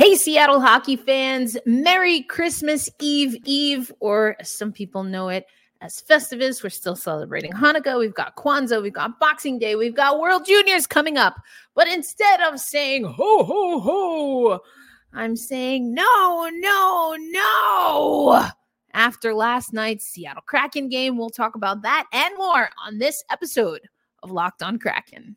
Hey, Seattle hockey fans, Merry Christmas Eve Eve, or as some people know it as Festivus. We're still celebrating Hanukkah. We've got Kwanzaa. We've got Boxing Day. We've got World Juniors coming up. But instead of saying ho, ho, ho, I'm saying no, no, no. After last night's Seattle Kraken game, we'll talk about that and more on this episode of Locked on Kraken.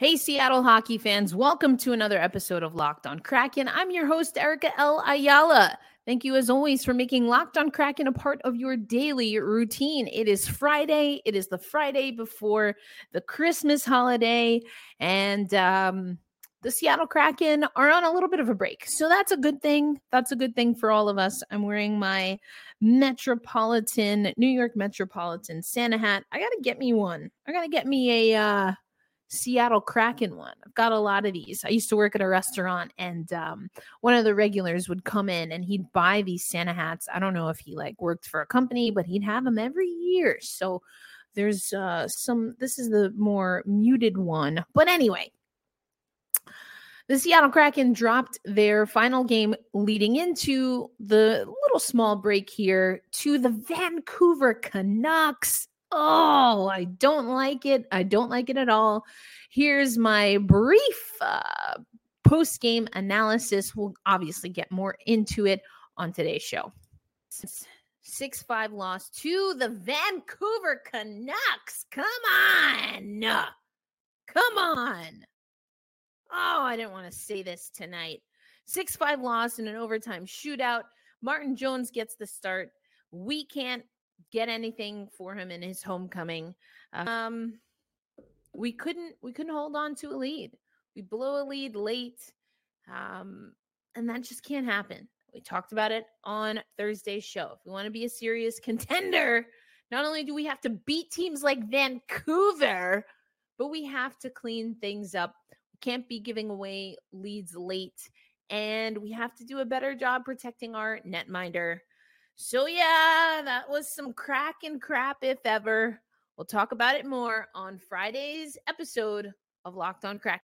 Hey, Seattle hockey fans, welcome to another episode of Locked on Kraken. I'm your host, Erica L. Ayala. Thank you, as always, for making Locked on Kraken a part of your daily routine. It is Friday. It is the Friday before the Christmas holiday, and um, the Seattle Kraken are on a little bit of a break. So that's a good thing. That's a good thing for all of us. I'm wearing my Metropolitan, New York Metropolitan Santa hat. I got to get me one. I got to get me a. Uh, Seattle Kraken one. I've got a lot of these. I used to work at a restaurant and um, one of the regulars would come in and he'd buy these Santa hats. I don't know if he like worked for a company, but he'd have them every year. So there's uh, some, this is the more muted one. But anyway, the Seattle Kraken dropped their final game leading into the little small break here to the Vancouver Canucks. Oh, I don't like it. I don't like it at all. Here's my brief uh, post game analysis. We'll obviously get more into it on today's show. 6 5 loss to the Vancouver Canucks. Come on. Come on. Oh, I didn't want to say this tonight. 6 5 loss in an overtime shootout. Martin Jones gets the start. We can't get anything for him in his homecoming. Um, we couldn't we couldn't hold on to a lead. We blow a lead late, um, and that just can't happen. We talked about it on Thursday's show. If we want to be a serious contender, not only do we have to beat teams like Vancouver, but we have to clean things up. We can't be giving away leads late, and we have to do a better job protecting our netminder. So, yeah, that was some crack and crap, if ever. We'll talk about it more on Friday's episode of Locked on Crack.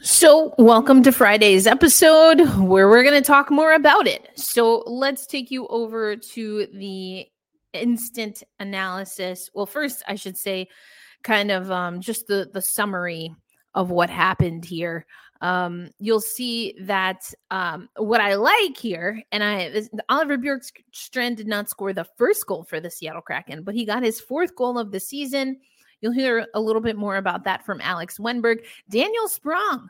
So, welcome to Friday's episode where we're going to talk more about it. So, let's take you over to the instant analysis. Well, first, I should say, kind of um, just the the summary of what happened here um, you'll see that um, what I like here, and I Oliver Bjorkstrand did not score the first goal for the Seattle Kraken, but he got his fourth goal of the season. You'll hear a little bit more about that from Alex Wennberg. Daniel Sprong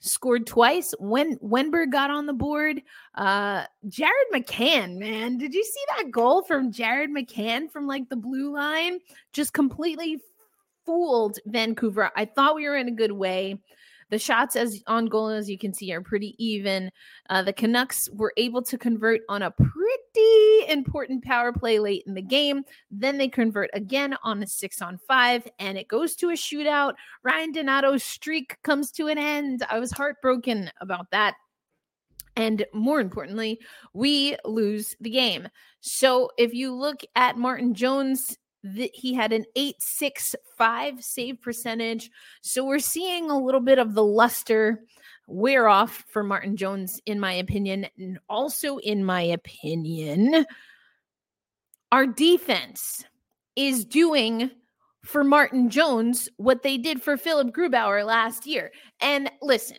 scored twice when Wennberg got on the board. Uh, Jared McCann, man, did you see that goal from Jared McCann from like the blue line? Just completely fooled Vancouver. I thought we were in a good way. The shots as on goal, as you can see, are pretty even. Uh, the Canucks were able to convert on a pretty important power play late in the game. Then they convert again on a six on five, and it goes to a shootout. Ryan Donato's streak comes to an end. I was heartbroken about that. And more importantly, we lose the game. So if you look at Martin Jones that he had an 865 save percentage. So we're seeing a little bit of the luster wear off for Martin Jones, in my opinion. And also, in my opinion, our defense is doing for Martin Jones what they did for Philipp Grubauer last year. And listen,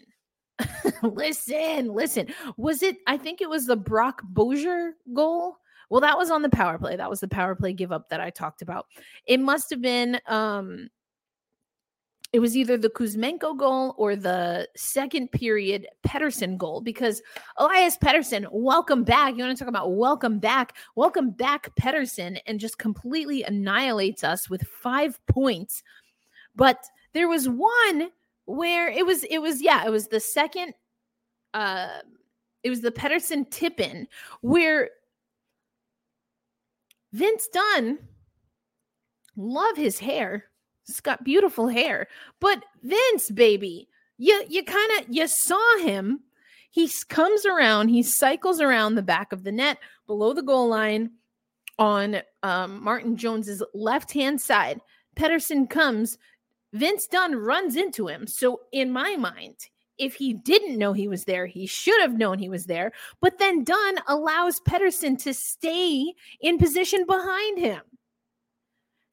listen, listen. Was it, I think it was the Brock Boeser goal well, that was on the power play. That was the power play give up that I talked about. It must have been um it was either the Kuzmenko goal or the second period Pettersson goal because Elias Pettersson, welcome back. You want to talk about welcome back? Welcome back, Pettersson, and just completely annihilates us with five points. But there was one where it was it was yeah, it was the second uh it was the Pettersson tip in where Vince Dunn love his hair. He's got beautiful hair. But Vince, baby, you you kind of you saw him. He comes around, he cycles around the back of the net below the goal line on um, Martin Jones's left hand side. Pettersson comes, Vince Dunn runs into him. So, in my mind, if he didn't know he was there, he should have known he was there. But then Dunn allows Pettersson to stay in position behind him.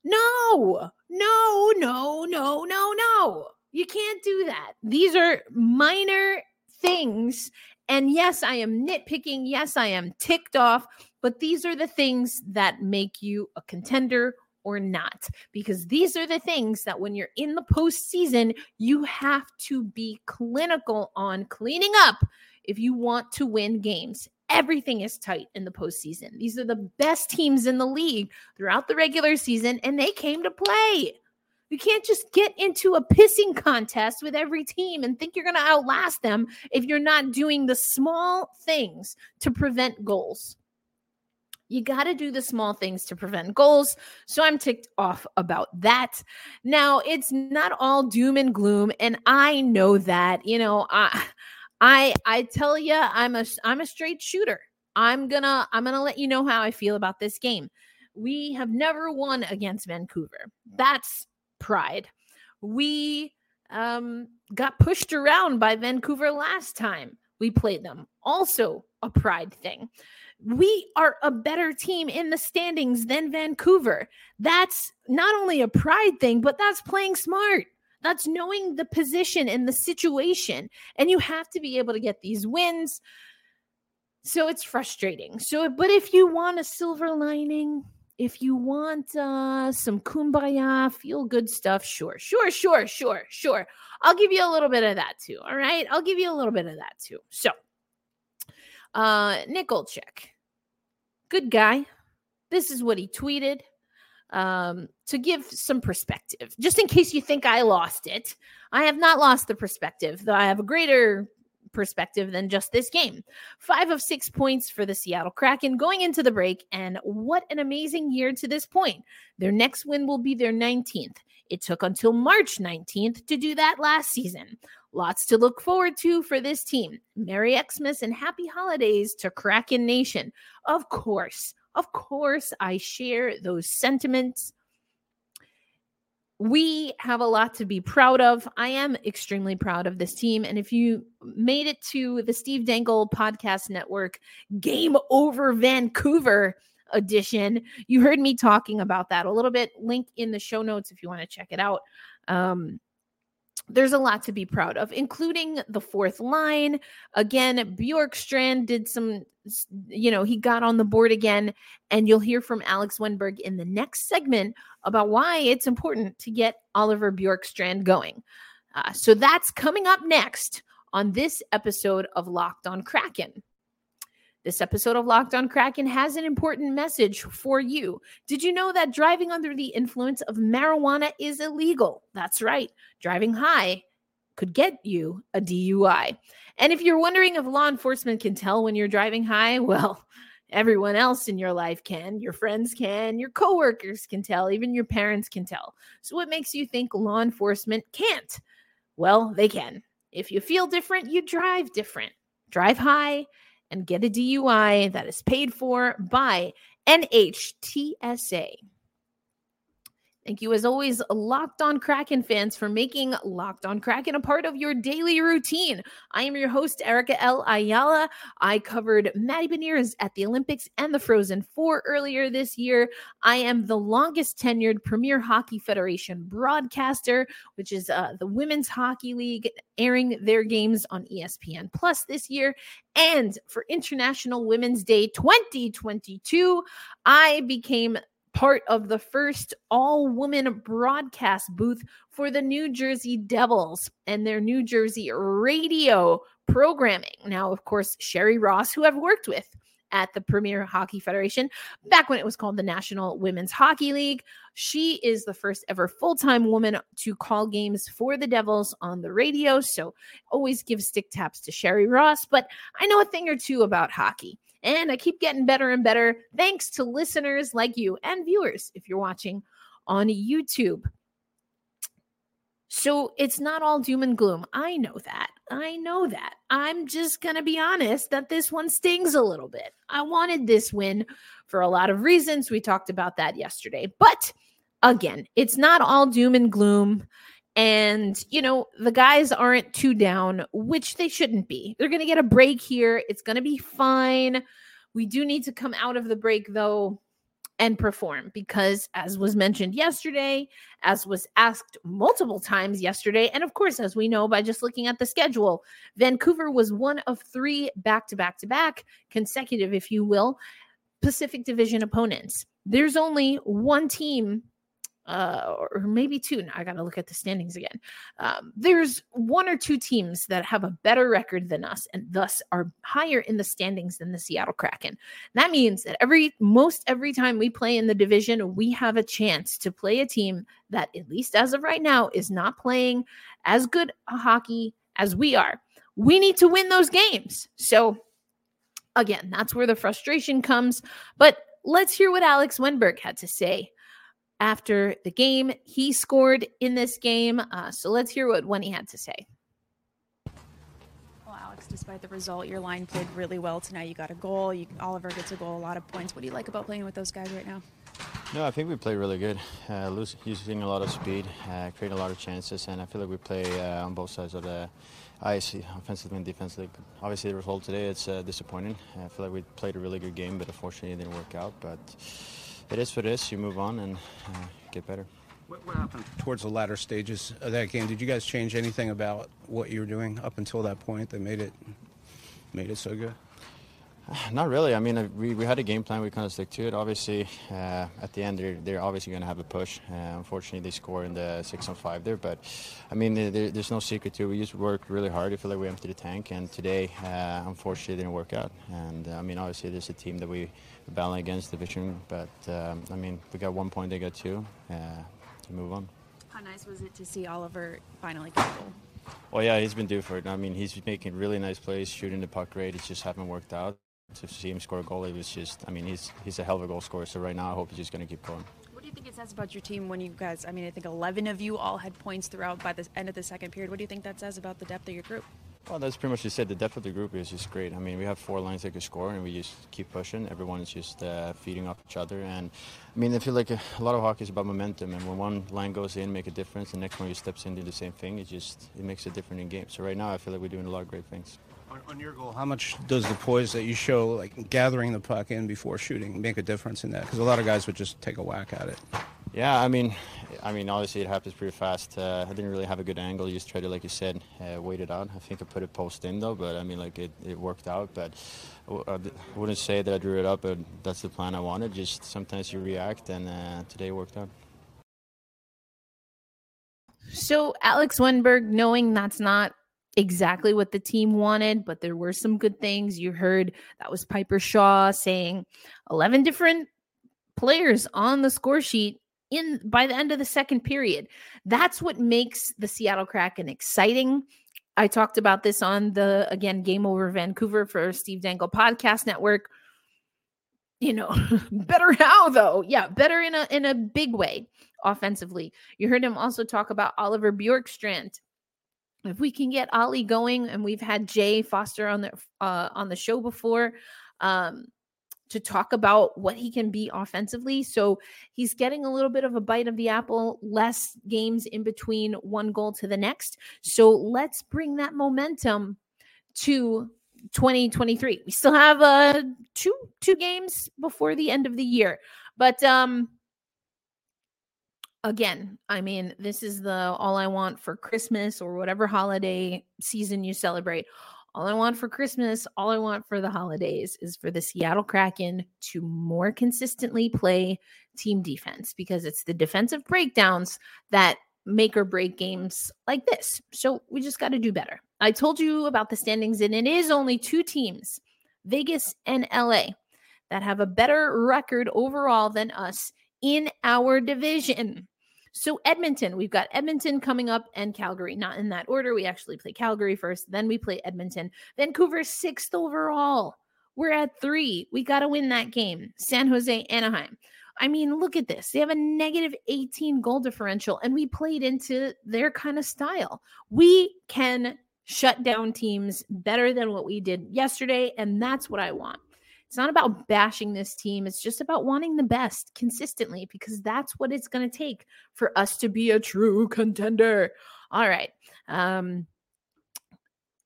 No, no, no, no, no, no. You can't do that. These are minor things. And yes, I am nitpicking. Yes, I am ticked off. But these are the things that make you a contender or not. Because these are the things that when you're in the postseason, you have to be clinical on cleaning up if you want to win games. Everything is tight in the postseason. These are the best teams in the league throughout the regular season, and they came to play. You can't just get into a pissing contest with every team and think you're going to outlast them if you're not doing the small things to prevent goals. You got to do the small things to prevent goals. So I'm ticked off about that. Now, it's not all doom and gloom and I know that. You know, I I I tell you I'm a I'm a straight shooter. I'm going to I'm going to let you know how I feel about this game. We have never won against Vancouver. That's pride. We um got pushed around by Vancouver last time we played them. Also a pride thing. We are a better team in the standings than Vancouver. That's not only a pride thing, but that's playing smart. That's knowing the position and the situation. And you have to be able to get these wins. So it's frustrating. So, but if you want a silver lining, if you want uh, some kumbaya, feel good stuff, sure, sure, sure, sure, sure. I'll give you a little bit of that too. All right. I'll give you a little bit of that too. So, uh, Nick Olczyk, good guy. This is what he tweeted um, to give some perspective, just in case you think I lost it. I have not lost the perspective, though I have a greater perspective than just this game. Five of six points for the Seattle Kraken going into the break, and what an amazing year to this point. Their next win will be their 19th. It took until March 19th to do that last season. Lots to look forward to for this team. Merry Xmas and happy holidays to Kraken Nation. Of course, of course, I share those sentiments. We have a lot to be proud of. I am extremely proud of this team. And if you made it to the Steve Dangle Podcast Network Game Over Vancouver edition, you heard me talking about that a little bit. Link in the show notes if you want to check it out. Um, there's a lot to be proud of, including the fourth line. Again, Bjorkstrand did some, you know, he got on the board again. And you'll hear from Alex Wennberg in the next segment about why it's important to get Oliver Bjorkstrand going. Uh, so that's coming up next on this episode of Locked on Kraken. This episode of Locked on Kraken has an important message for you. Did you know that driving under the influence of marijuana is illegal? That's right. Driving high could get you a DUI. And if you're wondering if law enforcement can tell when you're driving high, well, everyone else in your life can. Your friends can, your coworkers can tell, even your parents can tell. So what makes you think law enforcement can't? Well, they can. If you feel different, you drive different. Drive high and get a DUI that is paid for by NHTSA. Thank you, as always, Locked On Kraken fans, for making Locked On Kraken a part of your daily routine. I am your host, Erica L. Ayala. I covered Matty Beniers at the Olympics and the Frozen Four earlier this year. I am the longest tenured Premier Hockey Federation broadcaster, which is uh, the Women's Hockey League, airing their games on ESPN Plus this year. And for International Women's Day 2022, I became part of the first all woman broadcast booth for the New Jersey Devils and their New Jersey radio programming. Now, of course, Sherry Ross, who I've worked with at the Premier Hockey Federation back when it was called the National Women's Hockey League. She is the first ever full time woman to call games for the Devils on the radio. So always give stick taps to Sherry Ross. But I know a thing or two about hockey. And I keep getting better and better thanks to listeners like you and viewers if you're watching on YouTube. So it's not all doom and gloom. I know that. I know that. I'm just going to be honest that this one stings a little bit. I wanted this win for a lot of reasons. We talked about that yesterday. But again, it's not all doom and gloom. And, you know, the guys aren't too down, which they shouldn't be. They're going to get a break here. It's going to be fine. We do need to come out of the break, though, and perform because, as was mentioned yesterday, as was asked multiple times yesterday, and of course, as we know by just looking at the schedule, Vancouver was one of three back to back to back consecutive, if you will, Pacific Division opponents. There's only one team uh, or maybe two. Now I got to look at the standings again. Um, there's one or two teams that have a better record than us and thus are higher in the standings than the Seattle Kraken. That means that every most every time we play in the division, we have a chance to play a team that, at least as of right now, is not playing as good a hockey as we are. We need to win those games. So, again, that's where the frustration comes. But let's hear what Alex Wennberg had to say after the game. He scored in this game. Uh, so let's hear what Wenny had to say. Well, Alex, despite the result, your line played really well tonight. You got a goal. You, Oliver gets a goal, a lot of points. What do you like about playing with those guys right now? No, I think we play really good. Uh, lose, using a lot of speed, uh, creating a lot of chances, and I feel like we play uh, on both sides of the ice, offensively and defensively. Obviously, the result today it's uh, disappointing. I feel like we played a really good game, but unfortunately, it didn't work out. But it is what it is. You move on and uh, get better. What, what, happened towards the latter stages of that game? Did you guys change anything about what you were doing up until that point that made it made it so good? Not really. I mean, uh, we, we had a game plan. We kind of stick to it. Obviously, uh, at the end, they're, they're obviously going to have a push. Uh, unfortunately, they score in the six on five there. But I mean, there, there's no secret to it. We just worked really hard. I feel like we emptied the tank. And today, uh, unfortunately, it didn't work out. And uh, I mean, obviously, there's a team that we battling against the division. But um, I mean, we got one point. They got two. Uh, to move on. How nice was it to see Oliver finally get a goal? Well, yeah, he's been due for it. I mean, he's making really nice plays, shooting the puck great. It just haven't worked out to see him score a goal, it was just, I mean, he's he's a hell of a goal scorer. So right now, I hope he's just going to keep going. What do you think it says about your team when you guys, I mean, I think 11 of you all had points throughout by the end of the second period. What do you think that says about the depth of your group? Well, that's pretty much just said. The depth of the group is just great. I mean, we have four lines that can score, and we just keep pushing. Everyone is just uh, feeding off each other. And I mean, I feel like a, a, lot of hockey is about momentum. And when one line goes in, make a difference, the next one you steps in, do the same thing. It just it makes a difference in games. So right now, I feel like we're doing a lot of great things. On, on your goal, how much does the poise that you show, like gathering the puck in before shooting, make a difference in that? Because a lot of guys would just take a whack at it. Yeah, I mean, I mean, obviously it happens pretty fast. Uh, I didn't really have a good angle. You just tried to, like you said, uh, wait it out. I think I put it post in though, but I mean, like it, it worked out. But I wouldn't say that I drew it up, but that's the plan I wanted. Just sometimes you react, and uh, today worked out. So Alex Wennberg, knowing that's not exactly what the team wanted, but there were some good things. You heard that was Piper Shaw saying 11 different players on the score sheet in by the end of the second period. That's what makes the Seattle Kraken exciting. I talked about this on the again Game Over Vancouver for Steve Dangle Podcast Network. You know, better how though? Yeah, better in a in a big way offensively. You heard him also talk about Oliver Bjorkstrand if we can get Ollie going, and we've had Jay Foster on the uh, on the show before um, to talk about what he can be offensively. So he's getting a little bit of a bite of the apple, less games in between one goal to the next. So let's bring that momentum to 2023. We still have uh two two games before the end of the year. But um again, I mean, this is the all I want for Christmas or whatever holiday season you celebrate. All I want for Christmas, all I want for the holidays is for the Seattle Kraken to more consistently play team defense because it's the defensive breakdowns that make or break games like this. So we just got to do better. I told you about the standings, and it is only two teams Vegas and LA that have a better record overall than us in our division. So, Edmonton, we've got Edmonton coming up and Calgary, not in that order. We actually play Calgary first, then we play Edmonton. Vancouver, sixth overall. We're at three. We got to win that game. San Jose, Anaheim. I mean, look at this. They have a negative 18 goal differential, and we played into their kind of style. We can shut down teams better than what we did yesterday, and that's what I want. It's not about bashing this team. It's just about wanting the best consistently because that's what it's going to take for us to be a true contender. All right. Um,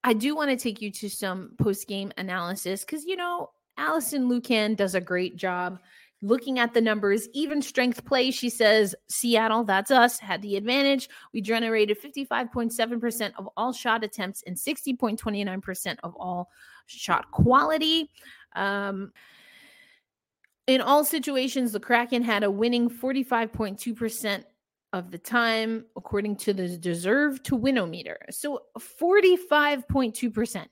I do want to take you to some post game analysis because, you know, Alison Lukan does a great job looking at the numbers. Even strength play, she says Seattle, that's us, had the advantage. We generated 55.7% of all shot attempts and 60.29% of all shot quality. Um, in all situations, the Kraken had a winning 45.2% of the time, according to the deserve to winometer. So 45.2%.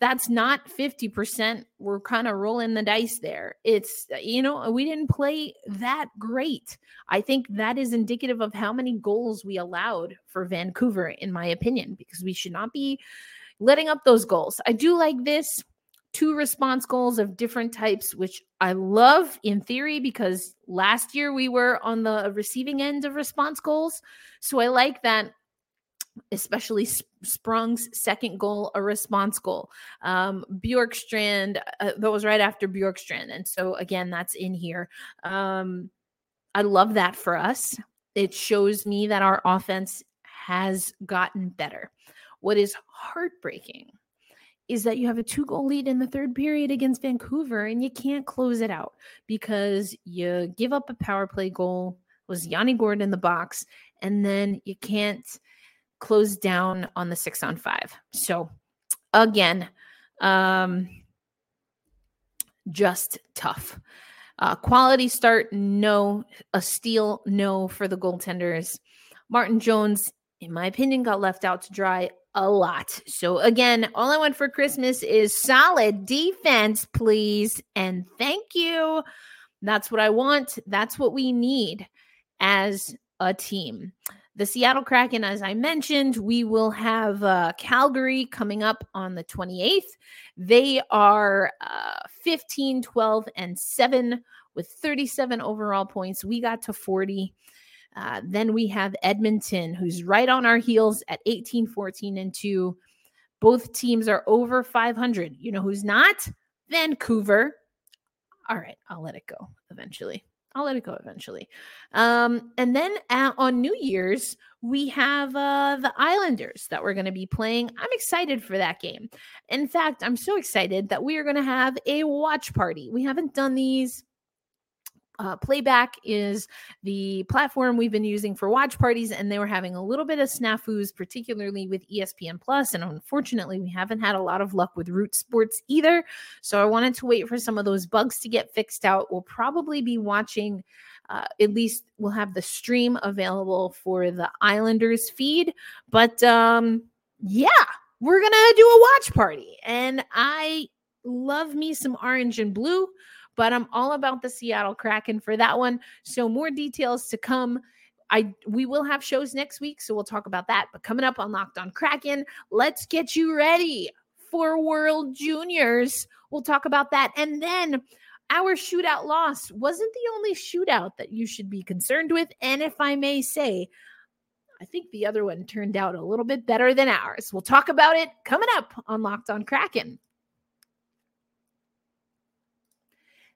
That's not 50%. We're kind of rolling the dice there. It's, you know, we didn't play that great. I think that is indicative of how many goals we allowed for Vancouver, in my opinion, because we should not be letting up those goals. I do like this two response goals of different types, which I love in theory because last year we were on the receiving end of response goals. So I like that, especially Sprong's second goal, a response goal. Um, Bjorkstrand, uh, that was right after Bjorkstrand. And so again, that's in here. Um, I love that for us. It shows me that our offense has gotten better. What is heartbreaking is that you have a two goal lead in the third period against Vancouver and you can't close it out because you give up a power play goal was Yanni Gourde in the box and then you can't close down on the 6 on 5. So again, um just tough. Uh, quality start, no. A steal, no for the goaltenders. Martin Jones, in my opinion, got left out to dry a lot. So, again, all I want for Christmas is solid defense, please. And thank you. That's what I want. That's what we need as a team. The Seattle Kraken, as I mentioned, we will have uh, Calgary coming up on the 28th. They are uh, 15, 12, and 7 with 37 overall points. We got to 40. Uh, then we have Edmonton, who's right on our heels at 18, 14, and 2. Both teams are over 500. You know who's not? Vancouver. All right, I'll let it go eventually. I'll let it go eventually. Um, and then at, on New Year's, we have uh, the Islanders that we're going to be playing. I'm excited for that game. In fact, I'm so excited that we are going to have a watch party. We haven't done these uh, Playback is the platform we've been using for watch parties, and they were having a little bit of snafus, particularly with ESPN Plus. And unfortunately, we haven't had a lot of luck with Root Sports either. So I wanted to wait for some of those bugs to get fixed out. We'll probably be watching. Uh, at least we'll have the stream available for the Islanders feed. But um, yeah, we're gonna do a watch party, and I love me some orange and blue but I'm all about the Seattle Kraken for that one. So more details to come. I we will have shows next week, so we'll talk about that. But coming up on Locked On Kraken, let's get you ready for World Juniors. We'll talk about that, and then our shootout loss wasn't the only shootout that you should be concerned with. And if I may say, I think the other one turned out a little bit better than ours. We'll talk about it coming up on Locked On Kraken.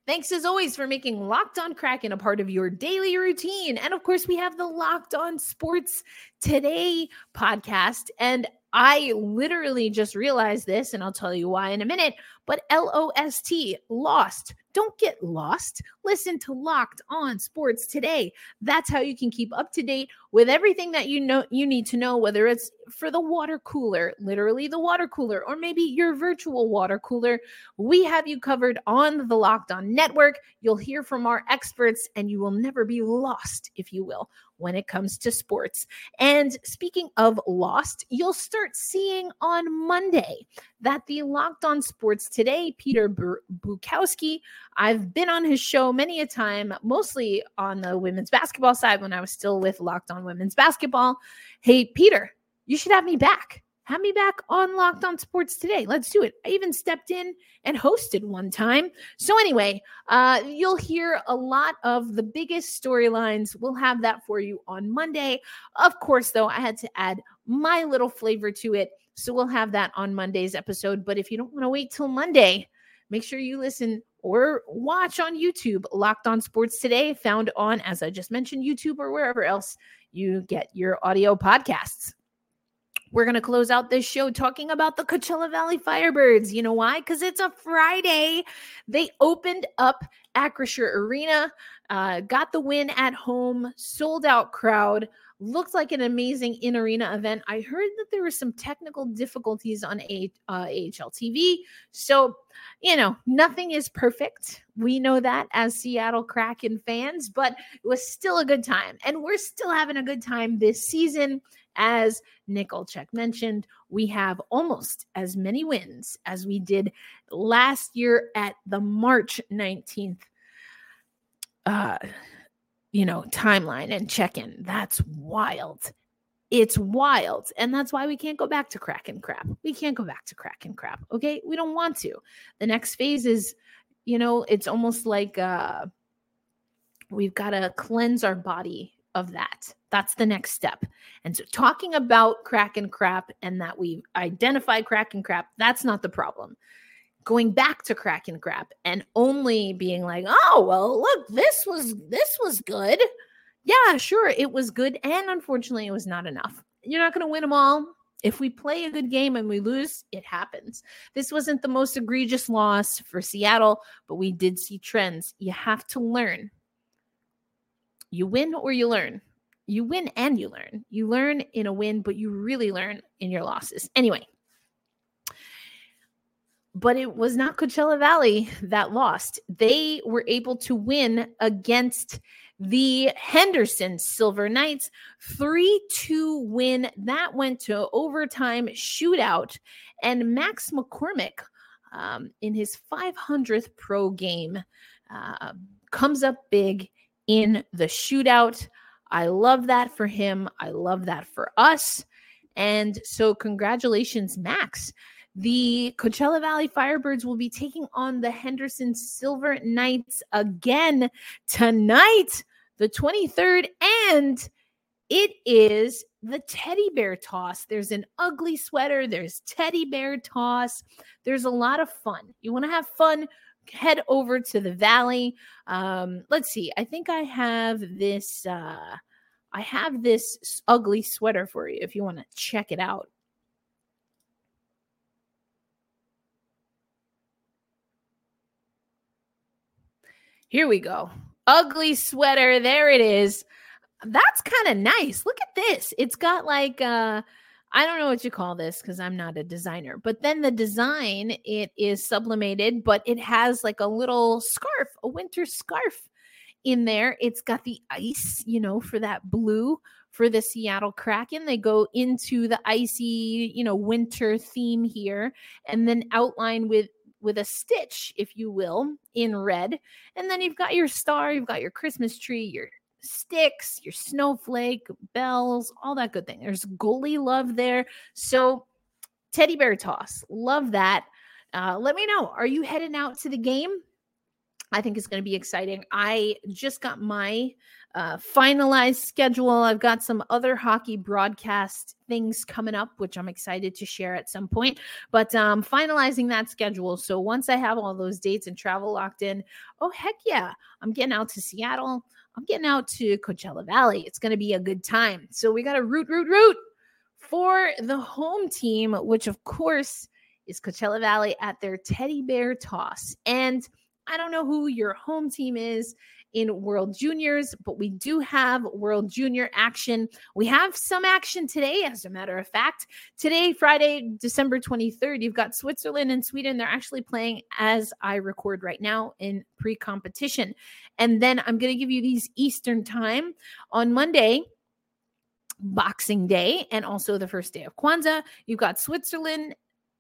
Thanks as always for making Locked On Kraken a part of your daily routine. And of course, we have the Locked On Sports Today podcast. And I literally just realized this, and I'll tell you why in a minute. But L O S T, lost. Don't get lost. Listen to Locked On Sports today. That's how you can keep up to date with everything that you know you need to know, whether it's for the water cooler, literally the water cooler, or maybe your virtual water cooler. We have you covered on the Locked On Network. You'll hear from our experts, and you will never be lost, if you will, when it comes to sports. And speaking of lost, you'll start seeing on Monday that the Locked On Sports Today, Peter Bukowski, I've been on his show many a time, mostly on the women's basketball side when I was still with Locked On Women's Basketball. Hey, Peter, you should have me back have me back on Locked On Sports today. Let's do it. I even stepped in and hosted one time. So, anyway, uh, you'll hear a lot of the biggest storylines. We'll have that for you on Monday. Of course, though, I had to add my little flavor to it. So, we'll have that on Monday's episode. But if you don't want to wait till Monday, make sure you listen or watch on YouTube Locked On Sports today, found on, as I just mentioned, YouTube or wherever else you get your audio podcasts. We're going to close out this show talking about the Coachella Valley Firebirds. You know why? Because it's a Friday. They opened up Acrisure Arena, uh, got the win at home, sold out crowd. Looked like an amazing in arena event. I heard that there were some technical difficulties on a, uh, AHL TV. So, you know, nothing is perfect. We know that as Seattle Kraken fans, but it was still a good time. And we're still having a good time this season. As Nick Olczyk mentioned, we have almost as many wins as we did last year at the March 19th uh you know timeline and check-in. That's wild. It's wild. And that's why we can't go back to Kraken crap. We can't go back to Kraken crap. Okay? We don't want to. The next phase is you know, it's almost like uh we've got to cleanse our body of that. That's the next step. And so talking about crack and crap and that we identify crack and crap, that's not the problem. Going back to crack and crap and only being like, "Oh, well, look, this was this was good." Yeah, sure, it was good and unfortunately it was not enough. You're not going to win them all. If we play a good game and we lose, it happens. This wasn't the most egregious loss for Seattle, but we did see trends. You have to learn you win or you learn. You win and you learn. You learn in a win, but you really learn in your losses. Anyway, but it was not Coachella Valley that lost. They were able to win against the Henderson Silver Knights 3 2 win. That went to overtime shootout. And Max McCormick, um, in his 500th pro game, uh, comes up big in the shootout. I love that for him. I love that for us. And so, congratulations, Max. The Coachella Valley Firebirds will be taking on the Henderson Silver Knights again tonight, the 23rd. And it is the teddy bear toss. There's an ugly sweater, there's teddy bear toss. There's a lot of fun. You want to have fun? Head over to the valley. Um, let's see. I think I have this. Uh, I have this ugly sweater for you if you want to check it out. Here we go. Ugly sweater. There it is. That's kind of nice. Look at this. It's got like uh I don't know what you call this because I'm not a designer. But then the design, it is sublimated, but it has like a little scarf, a winter scarf in there. It's got the ice, you know, for that blue for the Seattle Kraken. They go into the icy, you know, winter theme here and then outline with with a stitch, if you will, in red. And then you've got your star, you've got your Christmas tree, your sticks, your snowflake, bells, all that good thing. There's goalie love there. So, teddy bear toss, love that. Uh, let me know. Are you heading out to the game? I think it's going to be exciting. I just got my uh, finalized schedule. I've got some other hockey broadcast things coming up, which I'm excited to share at some point. But um, finalizing that schedule. So once I have all those dates and travel locked in, oh, heck yeah, I'm getting out to Seattle. I'm getting out to Coachella Valley. It's going to be a good time. So we got to root, root, root for the home team, which of course is Coachella Valley at their teddy bear toss. And I don't know who your home team is in World Juniors, but we do have World Junior action. We have some action today, as a matter of fact. Today, Friday, December 23rd, you've got Switzerland and Sweden. They're actually playing as I record right now in pre competition. And then I'm going to give you these Eastern time on Monday. Boxing Day and also the first day of Kwanzaa. You've got Switzerland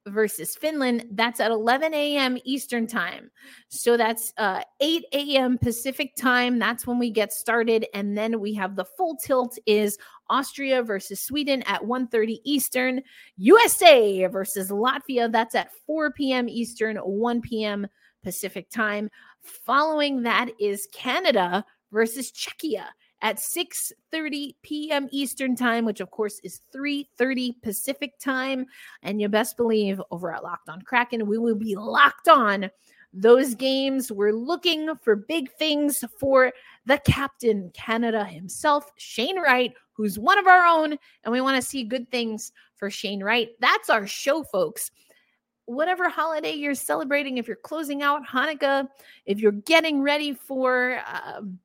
versus Finland. That's at 11 a.m. Eastern time. So that's uh, 8 a.m. Pacific time. That's when we get started. And then we have the full tilt is Austria versus Sweden at 1:30 Eastern. USA versus Latvia. That's at 4 p.m. Eastern, 1 p.m. Pacific time. Following that is Canada versus Czechia at 6:30 p.m. Eastern Time, which of course is 3:30 Pacific Time. And you best believe over at Locked On Kraken, we will be locked on those games. We're looking for big things for the captain, Canada himself, Shane Wright, who's one of our own, and we want to see good things for Shane Wright. That's our show, folks whatever holiday you're celebrating, if you're closing out Hanukkah, if you're getting ready for um,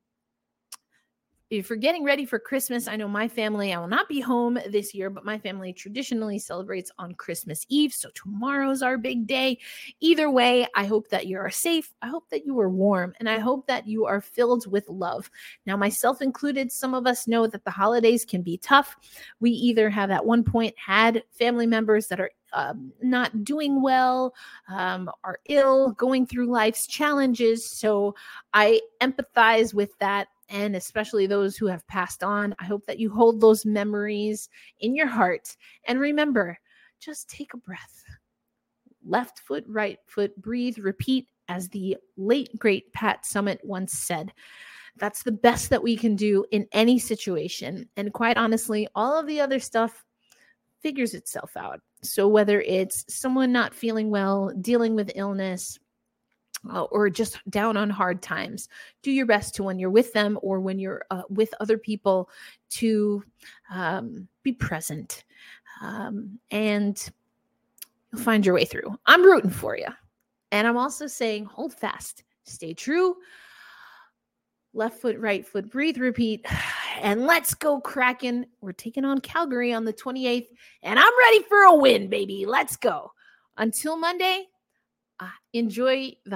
if you're getting ready for Christmas, I know my family, I will not be home this year, but my family traditionally celebrates on Christmas Eve. So tomorrow's our big day. Either way, I hope that you are safe. I hope that you are warm and I hope that you are filled with love. Now, myself included, some of us know that the holidays can be tough. We either have at one point had family members that are um, not doing well, um, are ill, going through life's challenges. So I empathize with that and especially those who have passed on. I hope that you hold those memories in your heart. And remember, just take a breath. Left foot, right foot, breathe, repeat, as the late, great Pat Summitt once said. That's the best that we can do in any situation. And quite honestly, all of the other stuff figures itself out. So, whether it's someone not feeling well, dealing with illness, uh, or just down on hard times, do your best to when you're with them or when you're uh, with other people to um, be present um, and you'll find your way through. I'm rooting for you. And I'm also saying hold fast, stay true. Left foot, right foot, breathe, repeat. And let's go, Kraken. We're taking on Calgary on the 28th, and I'm ready for a win, baby. Let's go. Until Monday, uh, enjoy the